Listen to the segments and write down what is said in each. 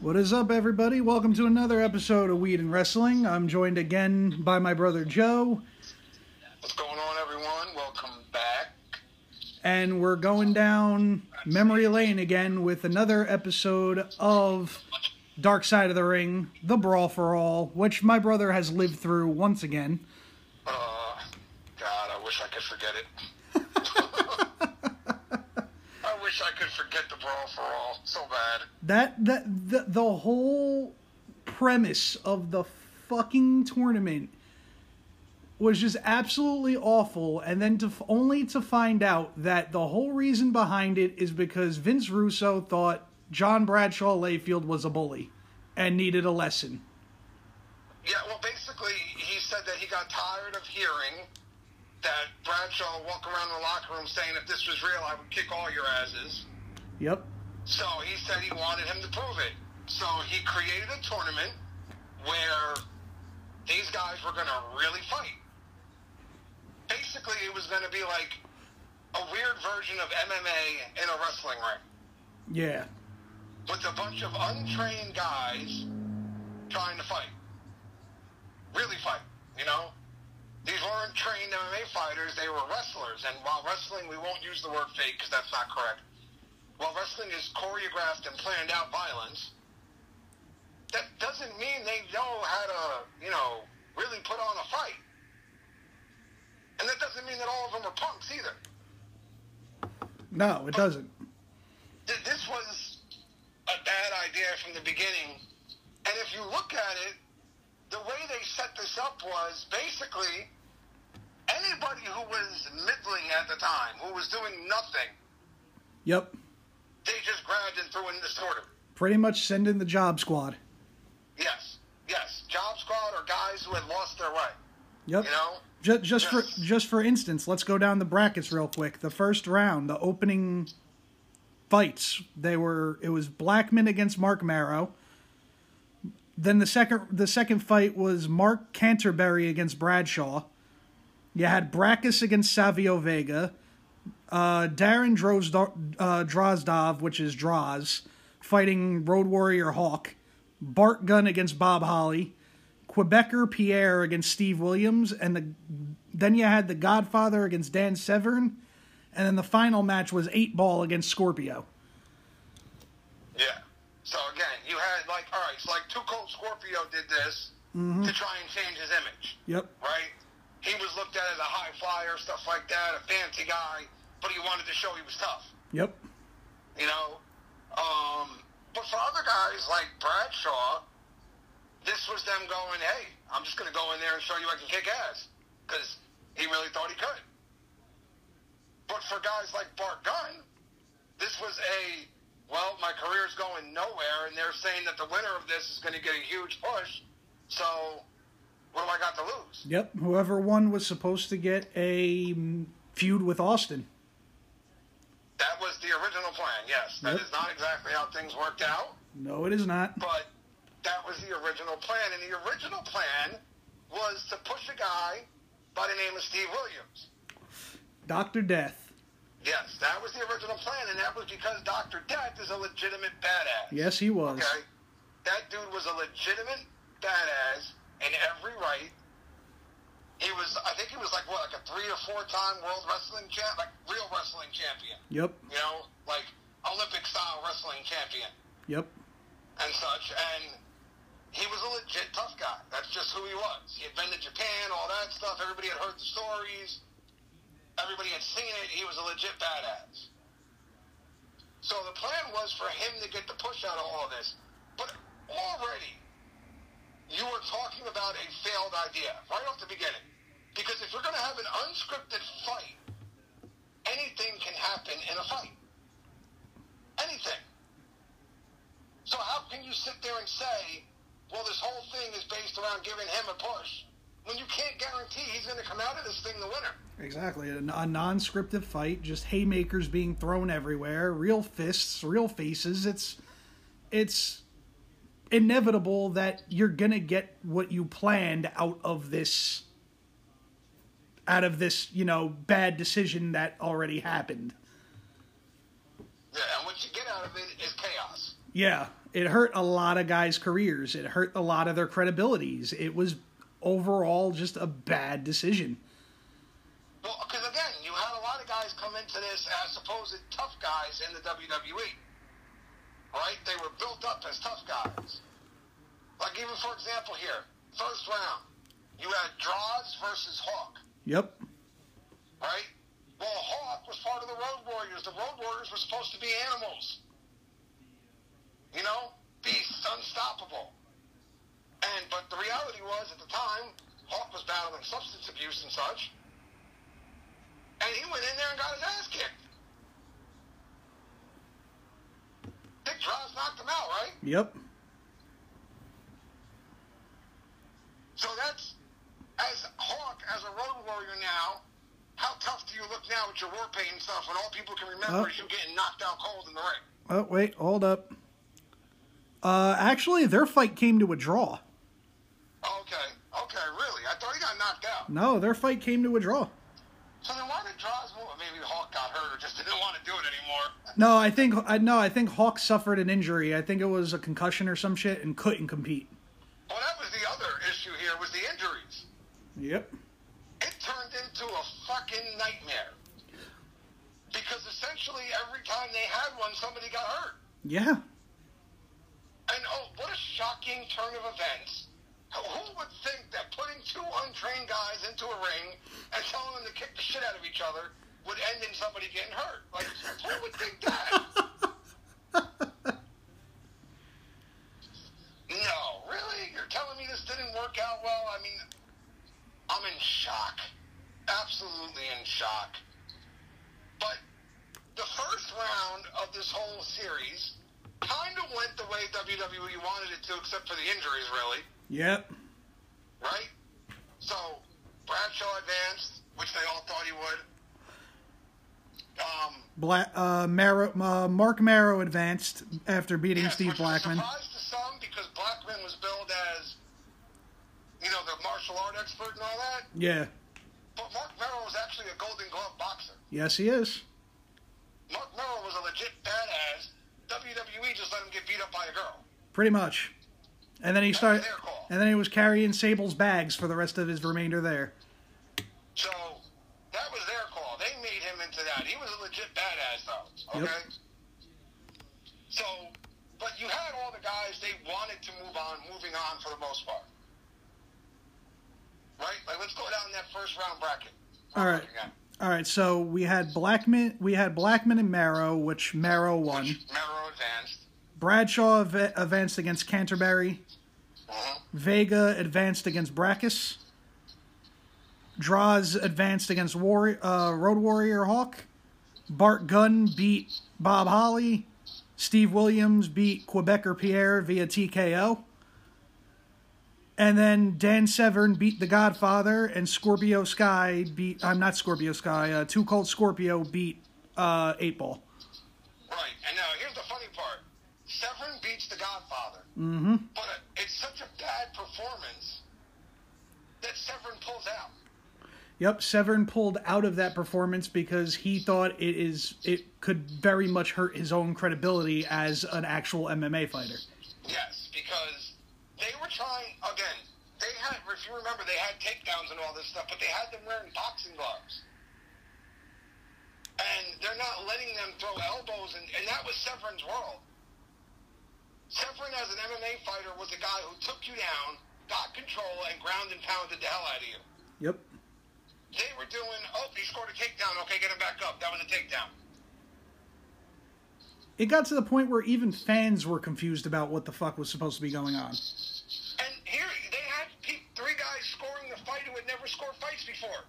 What is up, everybody? Welcome to another episode of Weed and Wrestling. I'm joined again by my brother Joe, What's going on, everyone? Welcome back. and we're going down memory lane again with another episode of Dark Side of the Ring, The Brawl for All, which my brother has lived through once again. Uh, God, I wish I could forget it. I wish I could forget the brawl for all so bad. That that the, the whole premise of the fucking tournament was just absolutely awful and then to only to find out that the whole reason behind it is because Vince Russo thought John Bradshaw Layfield was a bully and needed a lesson. Yeah, well, basically, he said that he got tired of hearing that Bradshaw walk around the locker room saying, if this was real, I would kick all your asses. Yep. So he said he wanted him to prove it. So he created a tournament where these guys were going to really fight. Basically, it was going to be like a weird version of MMA in a wrestling ring Yeah. with a bunch of untrained guys trying to fight. Really fight, you know? These weren't trained MMA fighters, they were wrestlers. And while wrestling, we won't use the word fake because that's not correct. While wrestling is choreographed and planned out violence, that doesn't mean they know how to, you know, really put on a fight. And that doesn't mean that all of them are punks either. No, it doesn't. Th- this was a bad idea from the beginning. And if you look at it, the way they set this up was basically anybody who was middling at the time, who was doing nothing, Yep. And threw in this. Pretty much send in the job squad. Yes, yes. Job squad or guys who had lost their way. Yep. You know? Just, just for just for instance, let's go down the brackets real quick. The first round, the opening fights, they were it was Blackman against Marc Mero. Then the second the second fight was Mark Canterbury against Bradshaw. You had Brakkus against Savio Vega. Uh, Darren Drozdo, uh, Drozdov, which is Droz, fighting Road Warrior Hawk. Bart Gunn against Bob Holly. Quebecer Pierre against Steve Williams, and the then you had the Godfather against Dan Severn, and then the final match was Eight Ball against Scorpio. Yeah. So again, you had like, all right, so like Too Cold Scorpio did this to try and change his image. Yep. right? He was looked at as a high flyer, stuff like that, a fancy guy, but he wanted to show he was tough, Yep. you know. Um, but for other guys like Bradshaw, this was them going, "Hey, I'm just going to go in there and show you I can kick ass," because he really thought he could. But for guys like Bart Gunn, this was a well, my career's going nowhere, and they're saying that the winner of this is going to get a huge push. So, what do I got to lose? Yep. Whoever won was supposed to get a mm, feud with Austin. That was the original plan, yes. That Yep. is not exactly how things worked out, No, it is not. but that was the original plan. And the original plan was to push a guy by the name of Steve Williams. Doctor Death. Yes, that was the original plan, and that was because Dr. Death is a legitimate badass. Yes, he was. Okay? That dude was a legitimate badass in every right. He was, I think he was like, what, like a three or four time world wrestling champ, like real wrestling champion. Yep. You know, like Olympic style wrestling champion. Yep. and such, and he was a legit tough guy. That's just who he was. He had been to Japan, all that stuff. Everybody had heard the stories. Everybody had seen it. He was a legit badass. So the plan was for him to get the push out of all this. But already, you were talking about a failed idea right off the beginning. Because if you're going to have an unscripted fight, anything can happen in a fight. Anything. So how can you sit there and say, well, this whole thing is based around giving him a push, when you can't guarantee he's going to come out of this thing the winner? Exactly. A, non-scripted fight, just haymakers being thrown everywhere, real fists, real faces. It's it's inevitable that you're gonna get what you planned out of this out of this, you know, bad decision that already happened. Yeah, and what you get out of it is chaos. Yeah, it hurt a lot of guys' careers. It hurt a lot of their credibilities. It was overall just a bad decision. Well, because again, you had a lot of guys come into this as supposed tough guys in the WWE. Right? They were built up as tough guys. Like even for example here, first round, you had Droz versus Hawk. Yep. Right? Well, Hawk was part of the Road Warriors. The Road Warriors were supposed to be animals. You know, beasts, unstoppable. And but the reality was at the time, Hawk was battling substance abuse and such. And he went in there and got his ass kicked. Dick Droz knocked him out, right? Yep. So that's as Hawk, as a road warrior now. How tough do you look now with your war paint and stuff when all people can remember Oh. is you getting knocked out cold in the ring? Oh wait, hold up. Uh, actually, their fight came to a draw. Okay, okay, really? I thought he got knocked out. No, their fight came to a draw. So then why did Droz move? Maybe Hawk got hurt or just didn't want to do it anymore. No, I think I no, I think Hawk suffered an injury. I think it was a concussion or some shit, and couldn't compete. Well, that was the other issue here was the injuries. Yep. It turned into a fucking nightmare. Because essentially every time they had one, somebody got hurt. Yeah. And oh, what a shocking turn of events. Who would think that putting two untrained guys into a ring and telling them to kick the shit out of each other would end in somebody getting hurt? Like, who would think that? no, really? You're telling me this didn't work out well? I mean, I'm in shock. Absolutely in shock. But the first round of this whole series kind of went the way WWE wanted it to, except for the injuries, really, Yep. right? So Bradshaw advanced, which they all thought he would. Um, Black uh, Mero, uh, Marc Mero advanced after beating yes, Steve which was a Blackman. surprise to some because Blackman was billed as, you know, the martial art expert and all that. Yeah. But Marc Mero was actually a Golden Glove boxer. Yes, he is. Marc Mero was a legit badass. WWE just let him get beat up by a girl. Pretty much. And then he was started. And then he was carrying Sable's bags for the rest of his remainder there. So that was their call. They made him into that. He was a legit badass, though. Yep. Okay. So, but you had all the guys they wanted to move on, moving on for the most part. Right? Like, let's go down that first round bracket. All right. All right, So we had Blackman. We had Blackman and Mero, which Mero won. Which Mero advanced. Bradshaw av- advanced against Canterbury. Uh-huh. Vega advanced against Brakkus. Droz advanced against War- uh, Road Warrior Hawk. Bart Gunn beat Bob Holly. Steve Williams beat Quebecer Pierre via TKO. And then Dan Severn beat The Godfather, and Scorpio Sky beat. I'm not Scorpio Sky. Uh, Too Cold Scorpio beat uh, Eight Ball. Right. And now here's the funny part. Severn beats the Godfather. Mm-hmm. But it's such a bad performance that Severn pulls out. Yep, Severn pulled out of that performance because he thought it is it could very much hurt his own credibility as an actual MMA fighter. Yes, because they were trying again. They had, if you remember, they had takedowns and all this stuff, but they had them wearing boxing gloves, and they're not letting them throw elbows, and, and that was Severn's world. Severn, as an MMA fighter, was a guy who took you down, got control, and ground and pounded the hell out of you. Yep. They were doing, oh, he scored a takedown. Okay, get him back up. That was a takedown. It got to the point where even fans were confused about what the fuck was supposed to be going on. And here they had three guys scoring the fight who had never scored fights before.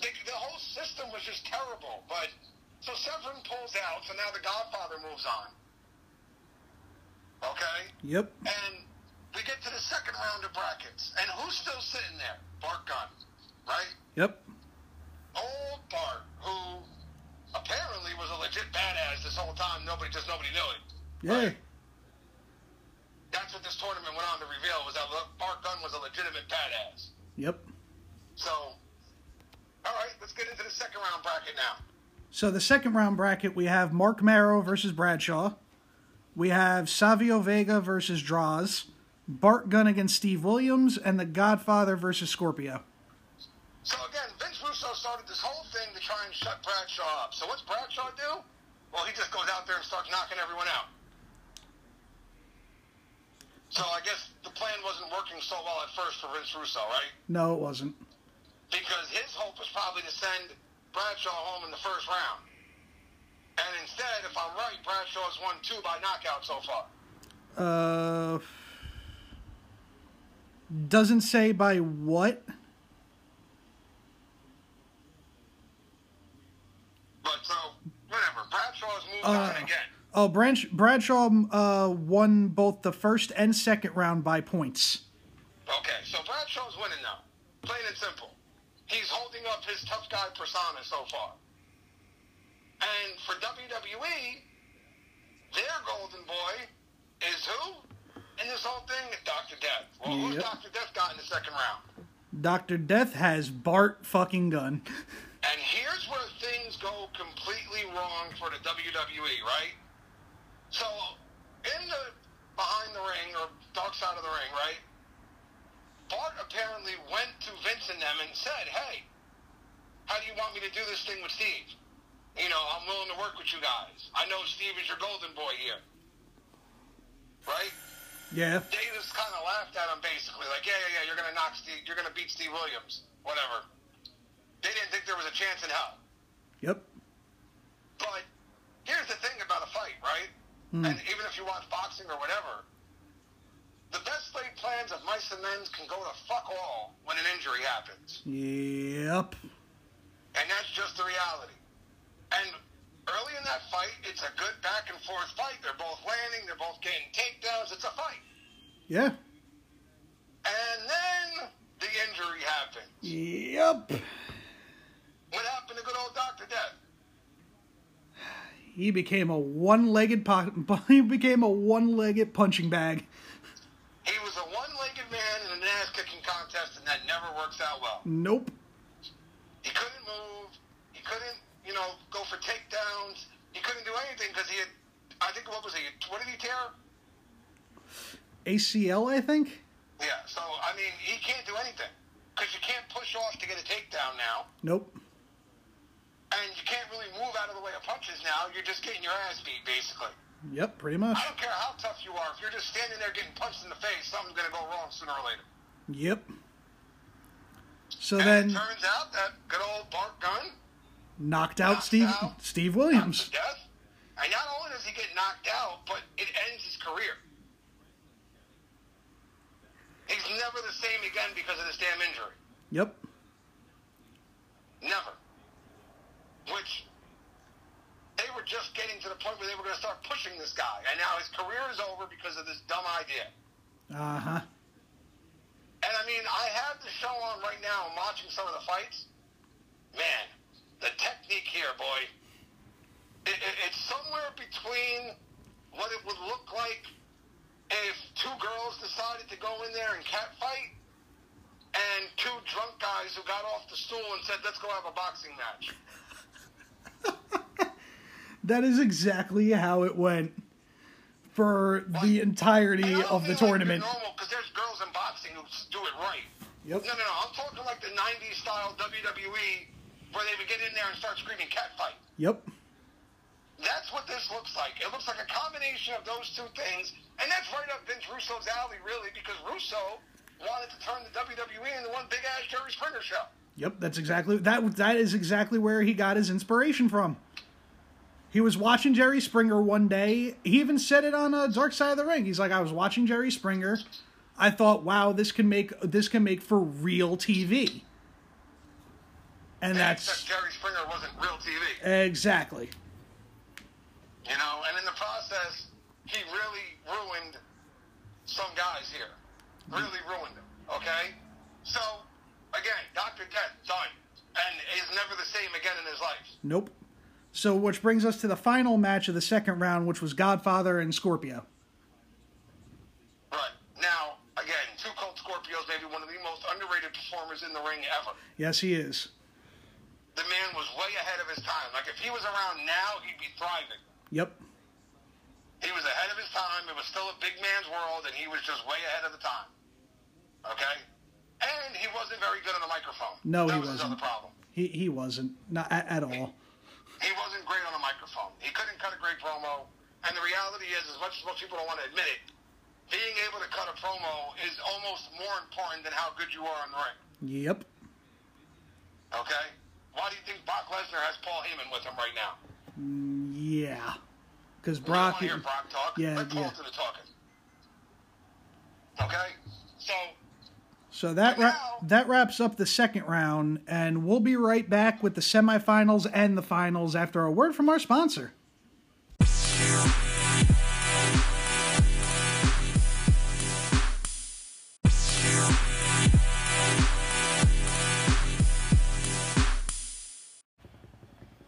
The, the whole system was just terrible. But so Severn pulls out, so now the Godfather moves on. Okay, Yep. and we get to the second round of brackets, and who's still sitting there? Bart Gunn, right? Yep. Old Bart, who apparently was a legit badass this whole time. Nobody just nobody knew it. Yeah. That's what this tournament went on to reveal was that Bart Gunn was a legitimate badass. Yep. So, all right, let's get into the second round bracket now. So the second round bracket, we have Marc Mero versus Bradshaw. We have Savio Vega versus Droz. Bart Gunn against Steve Williams, and The Godfather versus Scorpio. So again, Vince Russo started this whole thing to try and shut Bradshaw up. So what's Bradshaw do? Well, he just goes out there and starts knocking everyone out. So I guess the plan wasn't working so well at first for Vince Russo, right? No, it wasn't. Because his hope was probably to send Bradshaw home in the first round. And instead, if I'm right, Bradshaw's won two by knockout so far. Uh, doesn't say by what. But so, whatever. Bradshaw's moved Uh, on again. Oh, Branch, Bradshaw uh, won both the first and second round by points. Okay, so Bradshaw's winning now. Plain and simple. His tough guy persona so far. And for WWE, their golden boy is who? In this whole thing, Dr. Death. Well, who's Dr. Death got in the second round? Dr. Death has Bart fucking Gunn. And here's where things go completely wrong for the WWE, right? So, in the behind the ring or dark side of the ring, right? Bart apparently went to Vince and them and said, "Hey, how do you want me to do this thing with Steve? You know, I'm willing to work with you guys. I know Steve is your golden boy here, right?" Yeah. They just kind of laughed at him, basically, like, "Yeah, yeah, yeah, you're gonna knock Steve, you're gonna beat Steve Williams, whatever." They didn't think there was a chance in hell. Yep. But here's the thing about a fight, right? Hmm. And even if you watch boxing or whatever, the best laid plans of mice and men can go to fuck all when an injury happens. Yep. And that's just the reality. And early in that fight, it's a good back and forth fight. They're both landing, they're both getting takedowns. It's a fight. Yeah. And then the injury happens. Yep. What happened to good old Dr. Death? He became a one-legged po- he became a one-legged punching bag. He was a one legged man in an ass kicking contest, and that never works out well. Nope. He couldn't move. He couldn't, you know, go for takedowns. He couldn't do anything because he had, I think, what was he? What did he tear? ACL, I think. Yeah. So I mean, he can't do anything because you can't push off to get a takedown now, Nope. and you can't really move out of the way of punches now. You're just getting your ass beat, basically. Yep. Pretty much. I don't care how tough you are. If you're just standing there getting punched in the face, something's gonna go wrong sooner or later. Yep. So and then it turns out that good old Bart Gunn knocked out Knocked Steve out. Steve Williams. And not only does he get knocked out, but it ends his career. He's never the same again because of this damn injury. Yep. Never. Which they were just getting to the point where they were going to start pushing this guy, and now his career is over because of this dumb idea. Uh huh. And I mean, I have the show on right now. I'm watching some of the fights. Man, technique here, boy. It, it, it's somewhere between what it would look like if two girls decided to go in there and catfight and two drunk guys who got off the stool and said, let's go have a boxing match. That is exactly how it went for the entirety of the mean like tournament. normal, because there's girls in boxing who do it right. Yep. No, no, no. I'm talking like the 90s style WWE where they would get in there and start screaming catfight. Yep. That's what this looks like. It looks like a combination of those two things, and that's right up Vince Russo's alley, really, because Russo wanted to turn the WWE into one big ass Jerry Springer show. Yep, that's exactly that. That is exactly where he got his inspiration from. He was watching Jerry Springer one day. He even said it on uh, Dark Side of the Ring. He's like, I was watching Jerry Springer. I thought, wow, this can make this can make for real TV. And that's Except Jerry Springer wasn't real TV, exactly. you know. And in the process, he really ruined some guys here. Really ruined them. Okay. So again, Doctor Death done, and is never the same again in his life. Nope. So, which brings us to the final match of the second round, which was Godfather and Scorpio. Right. Now, again, Too Cold Scorpios may be one of the most underrated performers in the ring ever. Yes, he is. The man was way ahead of his time. Like if he was around now, he'd be thriving. Yep. He was ahead of his time. It was still a big man's world, and he was just way ahead of the time. Okay, and he wasn't very good on the microphone. No, that he was wasn't. problem. He he wasn't not at, at all. He wasn't great on the microphone. He couldn't cut a great promo. And the reality is, as much as most people don't want to admit it, being able to cut a promo is almost more important than how good you are on the ring. Yep. Okay? Why do you think Brock Lesnar has Paul Heyman with him right now? Yeah. Because We don't Brock. to hear Brock talk. Yeah, Let Paul yeah. do the talking. Okay? So, So that ra- now- that wraps up the second round, and we'll be right back with the semifinals and the finals after a word from our sponsor.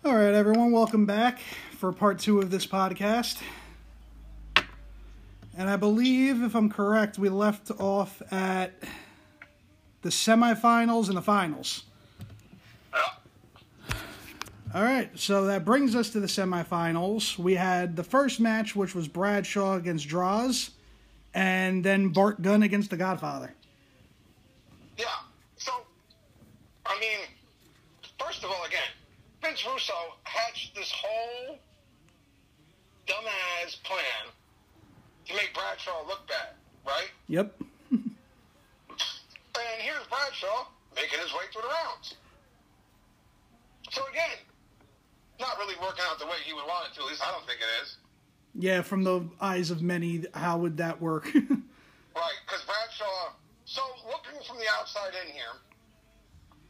All right, everyone, welcome back for part two of this podcast. And I believe, if I'm correct, we left off at the semifinals and the finals. All right, so that brings us to the semifinals. We had the first match, which was Bradshaw against Droz, and then Bart Gunn against The Godfather. Yeah. So, I mean, first of all, again, Vince Russo hatched this whole dumbass plan to make Bradshaw look bad, right? Yep. And here's Bradshaw making his way through the rounds. So again, not really working out the way he would want it to. At least I don't think it is. Yeah, from the eyes of many, how would that work? Right, because Bradshaw. So looking from the outside in here,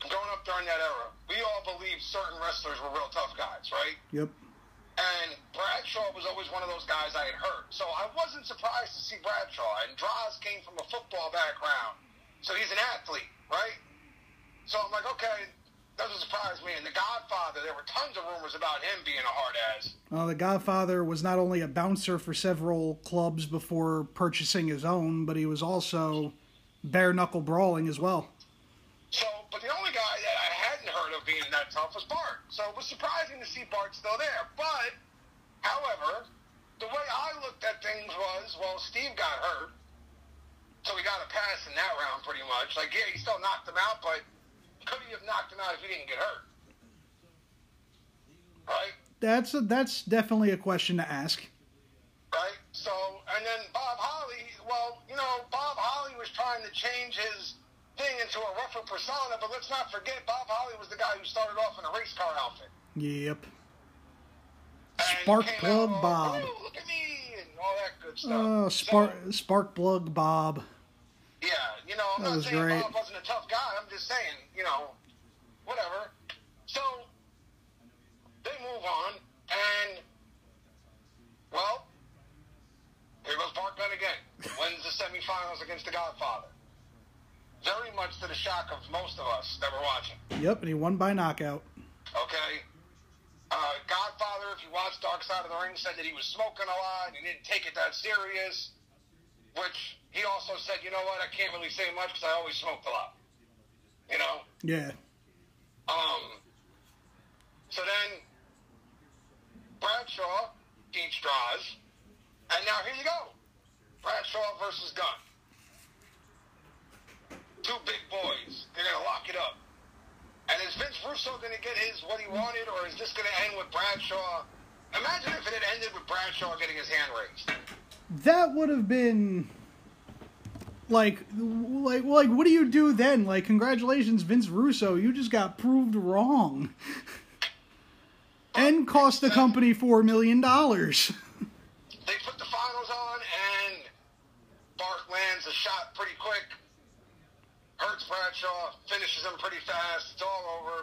growing up during that era, we all believed certain wrestlers were real tough guys, right? yep. And Bradshaw was always one of those guys I had heard. So I wasn't surprised to see Bradshaw. And Droz came from a football background. So he's an athlete, right? So I'm like, okay, doesn't surprise me. And The Godfather, there were tons of rumors about him being a hard ass. Uh, the Godfather was not only a bouncer for several clubs before purchasing his own, but he was also bare knuckle brawling as well. So, but the only guy that I hadn't heard of was Bart. So it was surprising to see Bart still there. But, however, the way I looked at things was, well, Steve got hurt. So we got a pass in that round pretty much. Like, yeah, he still knocked him out, but could he have knocked him out if he didn't get hurt? Right? That's a, that's definitely a question to ask. right? So, and then Bob Holly, well, you know, Bob Holly was trying to change his thing into a rougher persona, but let's not forget Bob Holly was the guy who started off in a race car outfit. Yep. And Spark plug out, Bob. "Ooh, look at me, and all that good stuff. Oh, spark So, spark plug Bob. yeah, you know, I'm That not saying great. Bob wasn't a tough guy. I'm just saying, you know, whatever. So, they move on, and, well, here goes Gunn again. Wins the semifinals against the Godfather. Very much to the shock of most of us that were watching. Yep, and he won by knockout. Okay? Uh, Godfather, if you watched Dark Side of the Ring, said that he was smoking a lot. And he didn't take it that serious. Which he also said, you know what, I can't really say much because I always smoked a lot. You know? Yeah. Um, so then Bradshaw beats Droz. And now here you go. Bradshaw versus Gunn. Two big boys. They're going to lock it up. And is Vince Russo going to get his what he wanted, or is this going to end with Bradshaw? Imagine if it had ended with Bradshaw getting his hand raised. That would have been like like like what do you do then? Like congratulations Vince Russo, you just got proved wrong. And cost the company 4 million dollars. They put the finals on, and Bart lands a shot pretty quick. Hurts Bradshaw, finishes him pretty fast. It's all over.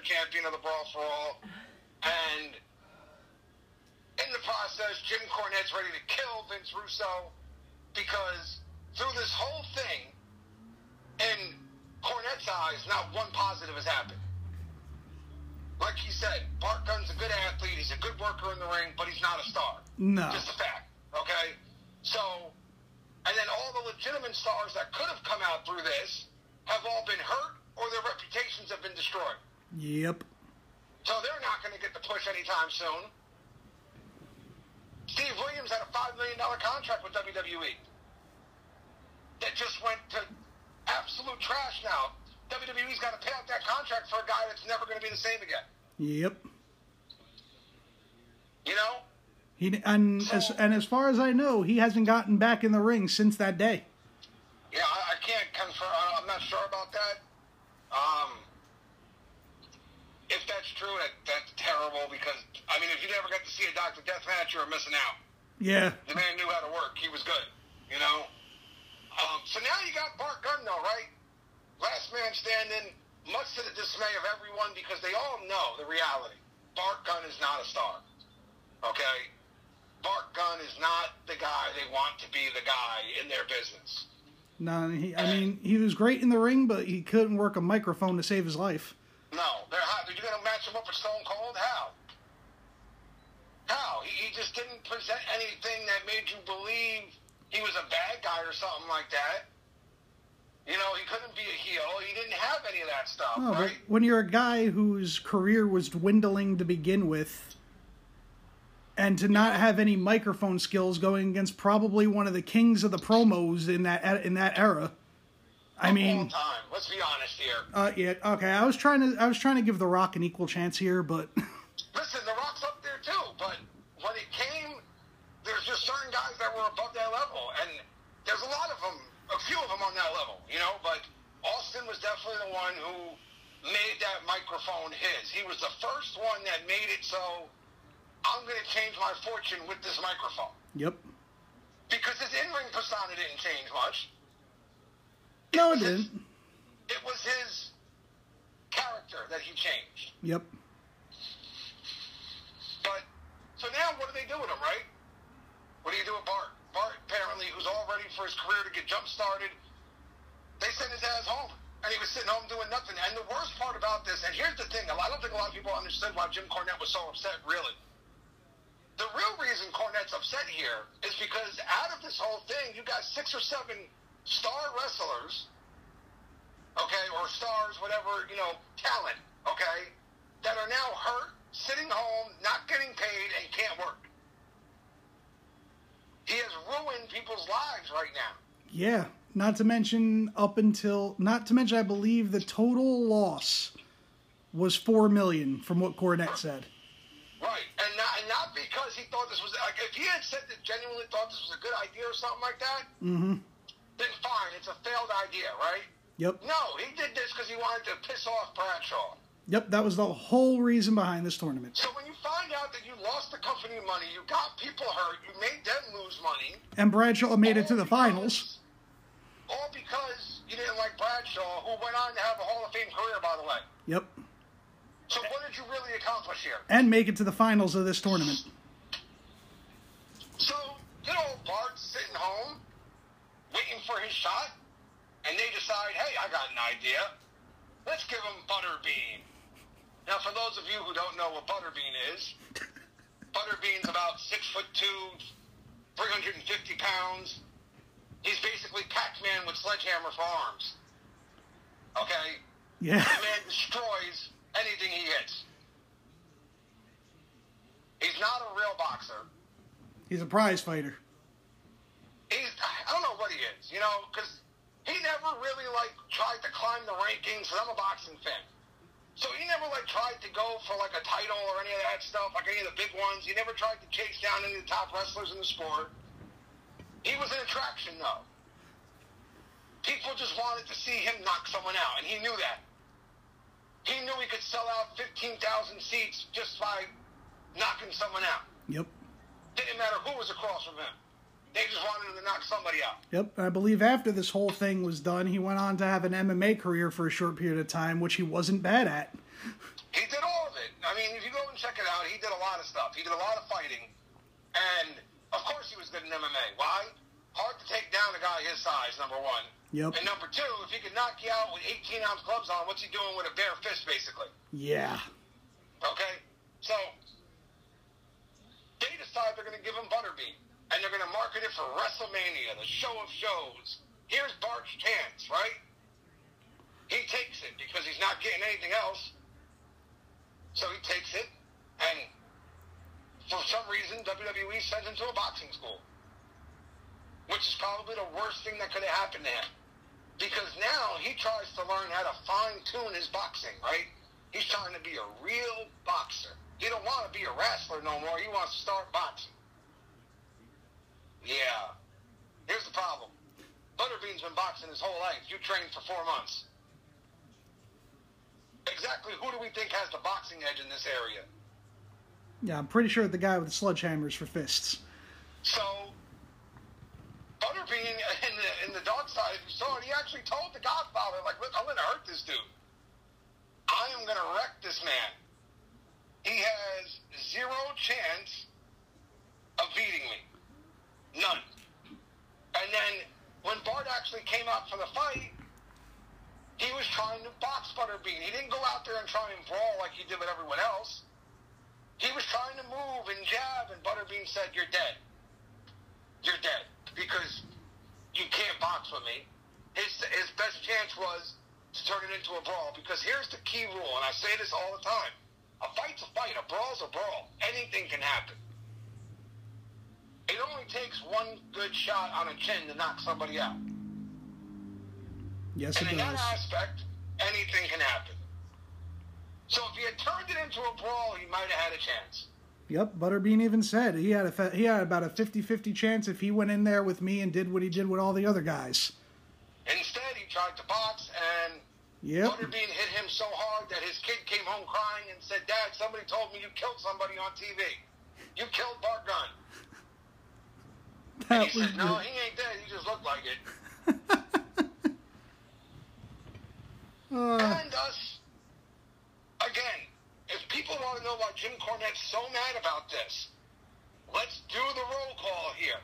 Bart champion of the Brawl for All. And in the process, Jim Cornette's ready to kill Vince Russo because through this whole thing, in Cornette's eyes, not one positive has happened. Like he said, Bart Gunn's a good athlete. He's a good worker in the ring, but he's not a star. No. Just a fact. Okay? So, and then all the legitimate stars that could have come out through this have all been hurt or their reputations have been destroyed. Yep. So they're not going to get the push anytime soon. Steve Williams had a $5 million contract with WWE that just went to absolute trash now. WWE's got to pay out that contract for a guy that's never going to be the same again. Yep. You know? He and So- as and as far as I know, he hasn't gotten back in the ring since that day. Yeah, I, I can't confirm. I- I'm not sure about that. Um, if that's that's terrible because, I mean, if you never got to see a Dr. Death match, you were missing out. Yeah. The man knew how to work. He was good, you know? Um, so now you got Bart Gunn, though, right? Last man standing, much to the dismay of everyone because they all know the reality. Bart Gunn is not a star. Okay? Bart Gunn is not the guy they want to be the guy in their business. No, he, I mean he was great in the ring, but he couldn't work a microphone to save his life. No, they're hot. Are you going to match him up with Stone Cold? How? How? He, he just didn't present anything that made you believe he was a bad guy or something like that. You know, he couldn't be a heel. He didn't have any of that stuff, but right? when you're a guy whose career was dwindling to begin with, and to not have any microphone skills going against probably one of the kings of the promos in that in that era. I mean, time. Let's be honest here. uh, yeah, okay. I was trying to I was trying to give The Rock an equal chance here, but Listen, The Rock's up there too, but when it came, there's just certain guys that were above that level, and there's a lot of them, a few of them on that level, you know. But Austin was definitely the one who made that microphone his. He was the first one that made it so I'm going to change my fortune with this microphone yep. because his in-ring persona didn't change much. No, it was his- didn't. It was his character that he changed. Yep. But so now, what do they do with him, right? What do you do with Bart? Bart, apparently, who's all ready for his career to get jump started, they sent his ass home, and he was sitting home doing nothing. And the worst part about this, and here's the thing: I don't think a lot of people understood why Jim Cornette was so upset. Really, the real reason Cornette's upset here is because out of this whole thing, you got six or seven star wrestlers, okay, or stars, whatever you know, talent, okay, that are now hurt, sitting home, not getting paid, and can't work. He has ruined people's lives right now. Yeah. Not to mention up until not to mention I believe the total loss was four million from what Cornette said. Right, and not, and not because he thought this was like if he had said that genuinely thought this was a good idea or something like that, Mm-hmm. Then fine, it's a failed idea, right? Yep. No, he did this because he wanted to piss off Bradshaw. Yep. That was the whole reason behind this tournament. So when you find out that you lost the company money, you got people hurt, you made them lose money. And Bradshaw made it to the because- finals. All because you didn't like Bradshaw, who went on to have a Hall of Fame career, by the way. Yep. So what did you really accomplish here? And make it to the finals of this tournament. So, you know, Bart's sitting home, waiting for his shot, and they decide, hey, I got an idea. Let's give him Butterbean. Now, for those of you who don't know what Butterbean is, Butterbean's about six foot two, 350 pounds. He's basically Pac-Man with sledgehammer for arms. Okay? Yeah. The man destroys anything he hits. He's not a real boxer. He's a prize fighter. He's I don't know what he is, you know, because he never really like tried to climb the rankings. Cause I'm a boxing fan, so he never like tried to go for like a title or any of that stuff, like any of the big ones. He never tried to chase down any of the top wrestlers in the sport. He was an attraction, though. People just wanted to see him knock someone out, and he knew that. He knew he could sell out 15,000 seats just by knocking someone out. Yep. Didn't matter who was across from him. They just wanted him to knock somebody out. Yep. I believe after this whole thing was done, he went on to have an MMA career for a short period of time, which he wasn't bad at. He did all of it. I mean, if you go and check it out, he did a lot of stuff. He did a lot of fighting. And, of course, he was good in MMA. Why? Hard to take down a guy his size, number one. Yep. And number two, if he could knock you out with 18 ounce gloves on, what's he doing with a bare fist, basically? Yeah. Okay? So, they decide they're going to give him Butterbean. And they're going to market it for WrestleMania, the show of shows. Here's Bart's chance, right? He takes it because he's not getting anything else. So he takes it, and for some reason, WWE sends him to a boxing school, which is probably the worst thing that could have happened to him. Because now he tries to learn how to fine tune his boxing, right? He's trying to be a real boxer. He don't want to be a wrestler no more. He wants to start boxing. Yeah. Here's the problem. Butterbean's been boxing his whole life. You trained for four months. Exactly who do we think has the boxing edge in this area? Yeah, I'm pretty sure the guy with the sledgehammers for fists. So, Butterbean in the, in the dark side, if you saw it, he actually told the Godfather, like, look, I'm going to hurt this dude. I am going to wreck this man. He has zero chance of beating me. None. And then when Bart actually came out for the fight, he was trying to box Butterbean. He didn't go out there and try and brawl like he did with everyone else. He was trying to move and jab, and Butterbean said, You're dead. You're dead. Because you can't box with me. His, his best chance was to turn it into a brawl. Because here's the key rule, and I say this all the time a fight's a fight, a brawl's a brawl. Anything can happen. It only takes one good shot on a chin to knock somebody out. Yes, And it in that does. aspect, anything can happen. So if he had turned it into a brawl, he might have had a chance. Yep, Butterbean even said he had a fa- he had about a 50-50 chance if he went in there with me and did what he did with all the other guys. Instead, he tried to box, and Yep. Butterbean hit him so hard that his kid came home crying and said, Dad, somebody told me you killed somebody on TV. You killed Bart Gunn. That he was said, No, he ain't dead. He just looked like it. Uh, And us, again, if people want to know why Jim Cornette's so mad about this, let's do the roll call here.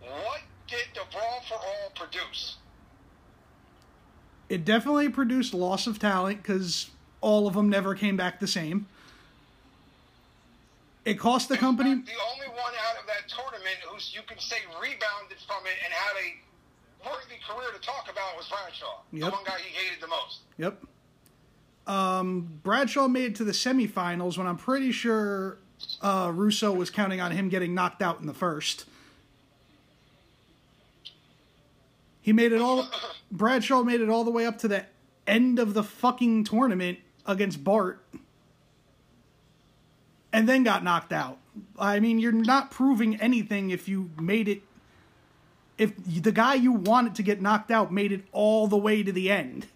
What did the Brawl for All produce? it definitely produced loss of talent because all of them never came back the same. It cost the company. The only one that tournament who's you can say rebounded from it and had a worthy career to talk about was Bradshaw. Yep. The one guy he hated the most. Yep. Um, Bradshaw made it to the semifinals when I'm pretty sure uh, Russo was counting on him getting knocked out in the first. He made it all. Bradshaw made it all the way up to the end of the fucking tournament against Bart, and then got knocked out. I mean, you're not proving anything if you made it. If the guy you wanted to get knocked out made it all the way to the end.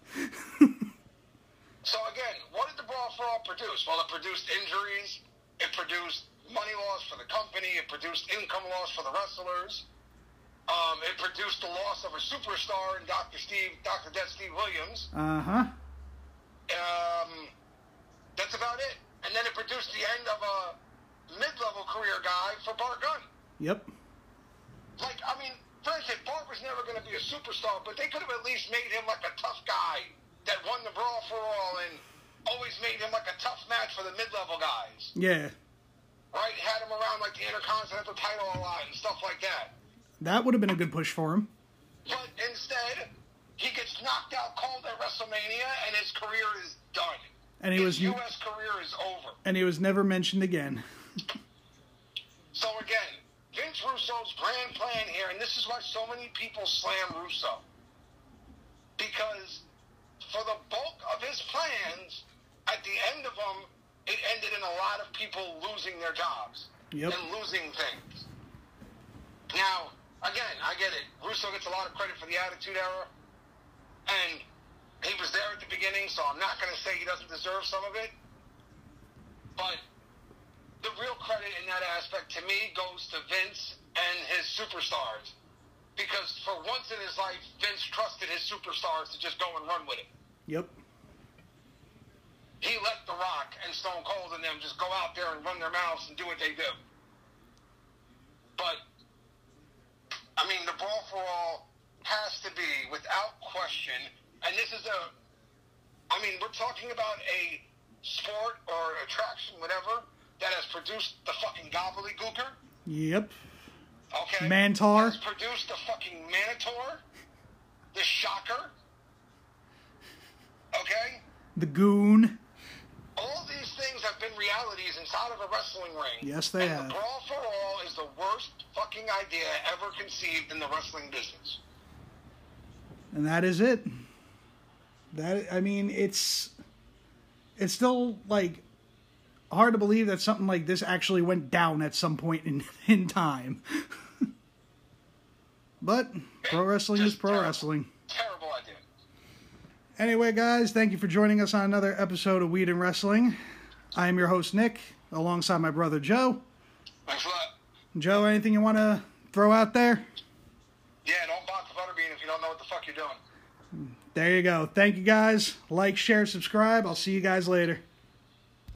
So again, what did the Brawl for All produce? Well, it produced injuries. It produced money loss for the company. It produced income loss for the wrestlers. Um, it produced the loss of a superstar in Dr. Steve, Dr. Death Steve Williams. Uh huh. Um, that's about it. And then it produced the end of a mid-level career guy for Bart Gunn. Yep. Like, I mean, granted, Bart was never going to be a superstar, but they could have at least made him like a tough guy that won the Brawl for All and always made him like a tough match for the mid-level guys. Yeah. Right? Had him around like the Intercontinental title a lot and stuff like that. That would have been a good push for him. But instead, he gets knocked out cold at WrestleMania, and his career is done. And he his was- U.S. career is over. And he was never mentioned again. So again, Vince Russo's grand plan here, and this is why so many people slam Russo, because for the bulk of his plans, at the end of them, it ended in a lot of people losing their jobs Yep. and losing things. Now, again, I get it. Russo gets a lot of credit for the Attitude Era, and he was there at the beginning, so I'm not going to say he doesn't deserve some of it. But the real credit in that aspect to me goes to Vince and his superstars. Because for once in his life, Vince trusted his superstars to just go and run with it. Yep. He let The Rock and Stone Cold and them just go out there and run their mouths and do what they do. But, I mean, the Brawl for All has to be, without question, and this is a, I mean, we're talking about a sport or attraction, whatever, that has produced the fucking Gobbledy Gooker. Yep. Okay. Mantaur. Has produced the fucking Mantaur. The Shocker. Okay. The Goon. All these things have been realities inside of a wrestling ring. Yes, they and have. The brawl for all is the worst fucking idea ever conceived in the wrestling business. and that is it. That I mean, it's it's still like hard to believe that something like this actually went down at some point in in time. but pro wrestling is pro terrible. wrestling. Terrible idea. Anyway, guys, thank you for joining us on another episode of Weed and Wrestling. I am your host Nick, alongside my brother Joe. Thanks a lot. Joe, anything you want to throw out there? Yeah, don't box the butterbean if you don't know what the fuck you're doing. There you go. Thank you guys. Like, share, subscribe. I'll see you guys later.